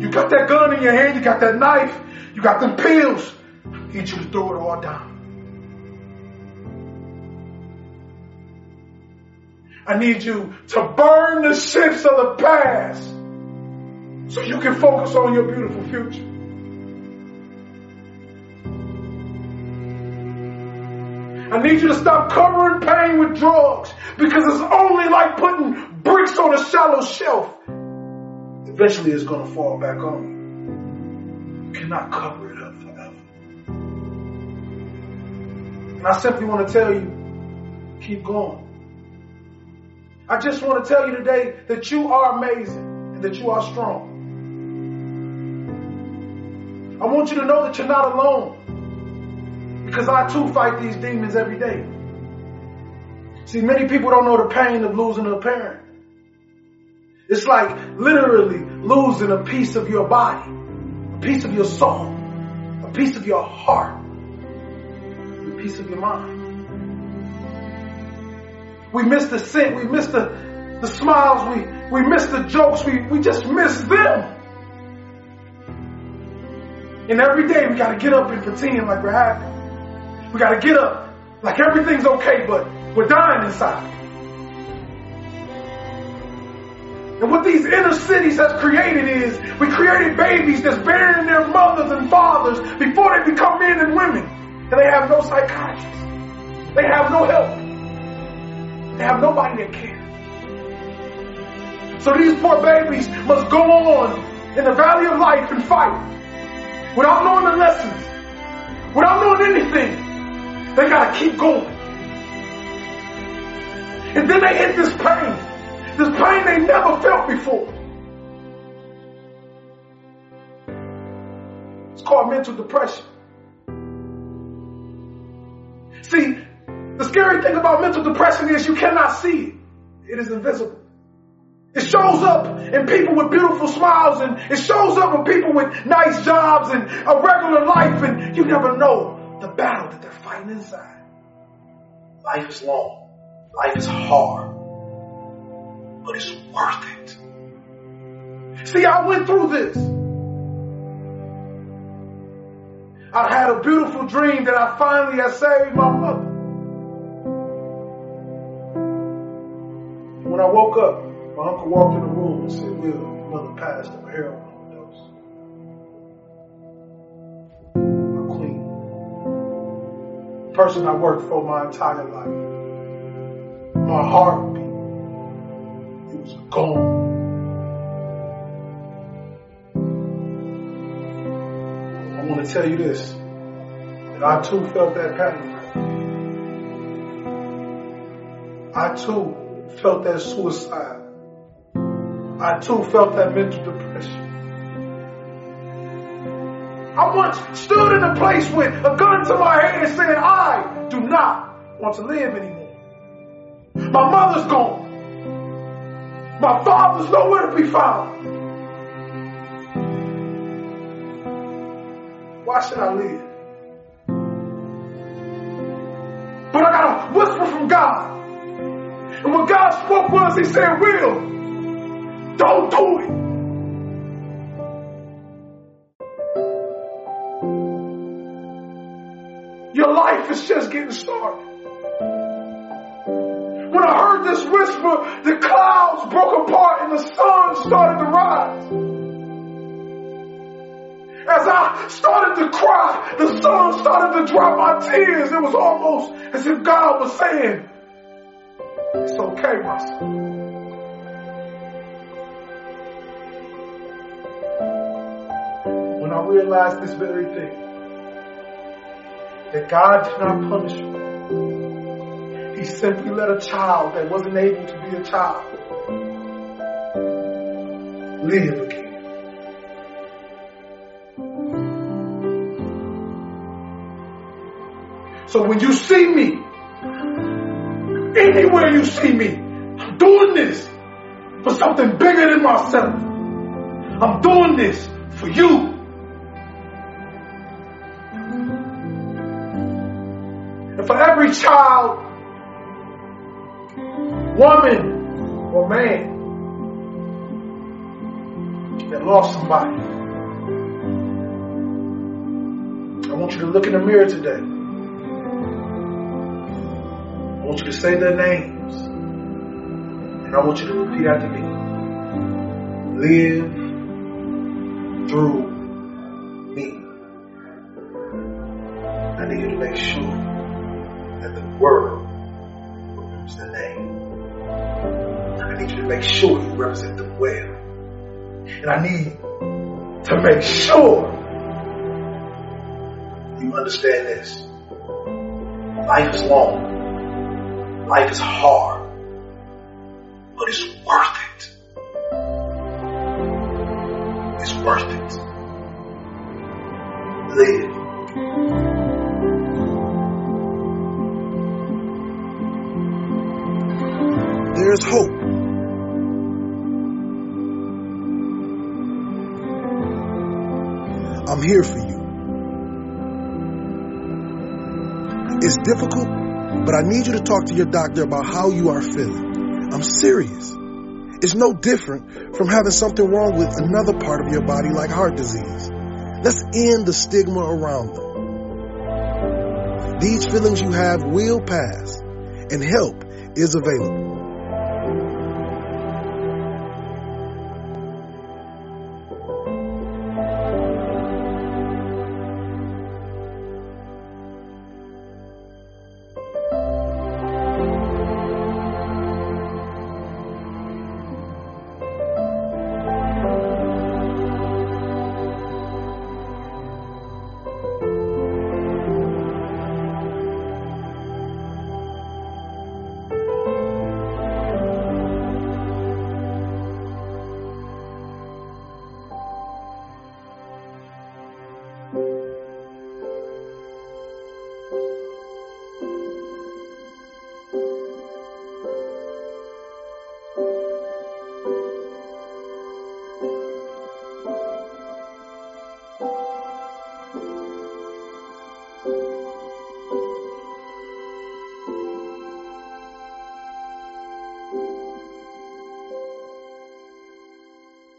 You got that gun in your hand, you got that knife, you got them pills. I need you to throw it all down. I need you to burn the ships of the past so you can focus on your beautiful future. I need you to stop covering pain with drugs because it's only like putting bricks on a shallow shelf. Eventually it's going to fall back on you. You cannot cover it up forever. And I simply want to tell you, keep going. I just want to tell you today that you are amazing and that you are strong. I want you to know that you're not alone. Because I too fight these demons every day. See, many people don't know the pain of losing a parent. It's like literally losing a piece of your body, a piece of your soul, a piece of your heart, a piece of your mind. We miss the scent, we miss the, the smiles, we, we miss the jokes, we, we just miss them. And every day we gotta get up and pretend like we're happy. We gotta get up like everything's okay, but we're dying inside. And what these inner cities has created is we created babies that's burying their mothers and fathers before they become men and women. And they have no psychiatrists. They have no help. They have nobody that cares. So these poor babies must go on in the valley of life and fight without knowing the lessons, without knowing anything. They gotta keep going. And then they hit this pain. This pain they never felt before. It's called mental depression. See, the scary thing about mental depression is you cannot see it. It is invisible. It shows up in people with beautiful smiles and it shows up in people with nice jobs and a regular life and you never know the battle that they're fighting inside. Life is long. Life is hard. But it's worth it. See, I went through this. I had a beautiful dream that I finally had saved my mother. When I woke up, my uncle walked in the room and said, Will, mother passed of heroin overdose. My queen. The person I worked for my entire life. My heartbeat. Was gone. I want to tell you this. That I too felt that pain. I too felt that suicide. I too felt that mental depression. I once stood in a place with a gun to my head and said, I do not want to live anymore. My mother's gone. My father's nowhere to be found. Why should I live? But I got a whisper from God. And what God spoke was, He said, Will, don't do it. Your life is just getting started. Heard this whisper, the clouds broke apart and the sun started to rise. As I started to cry, the sun started to drop my tears. It was almost as if God was saying, It's okay, my son. when I realized this very thing that God did not punish me. He simply let a child that wasn't able to be a child live again. So when you see me, anywhere you see me, I'm doing this for something bigger than myself. I'm doing this for you. And for every child, woman, or man that lost somebody. I want you to look in the mirror today. I want you to say their names. And I want you to repeat after me. Live through me. I need you to make sure that the world make sure you represent them well. And I need to make sure you understand this. Life is long. Life is hard. But it's worth it. It's worth it. Live. There's hope. I'm here for you. It's difficult, but I need you to talk to your doctor about how you are feeling. I'm serious. It's no different from having something wrong with another part of your body like heart disease. Let's end the stigma around them. These feelings you have will pass, and help is available.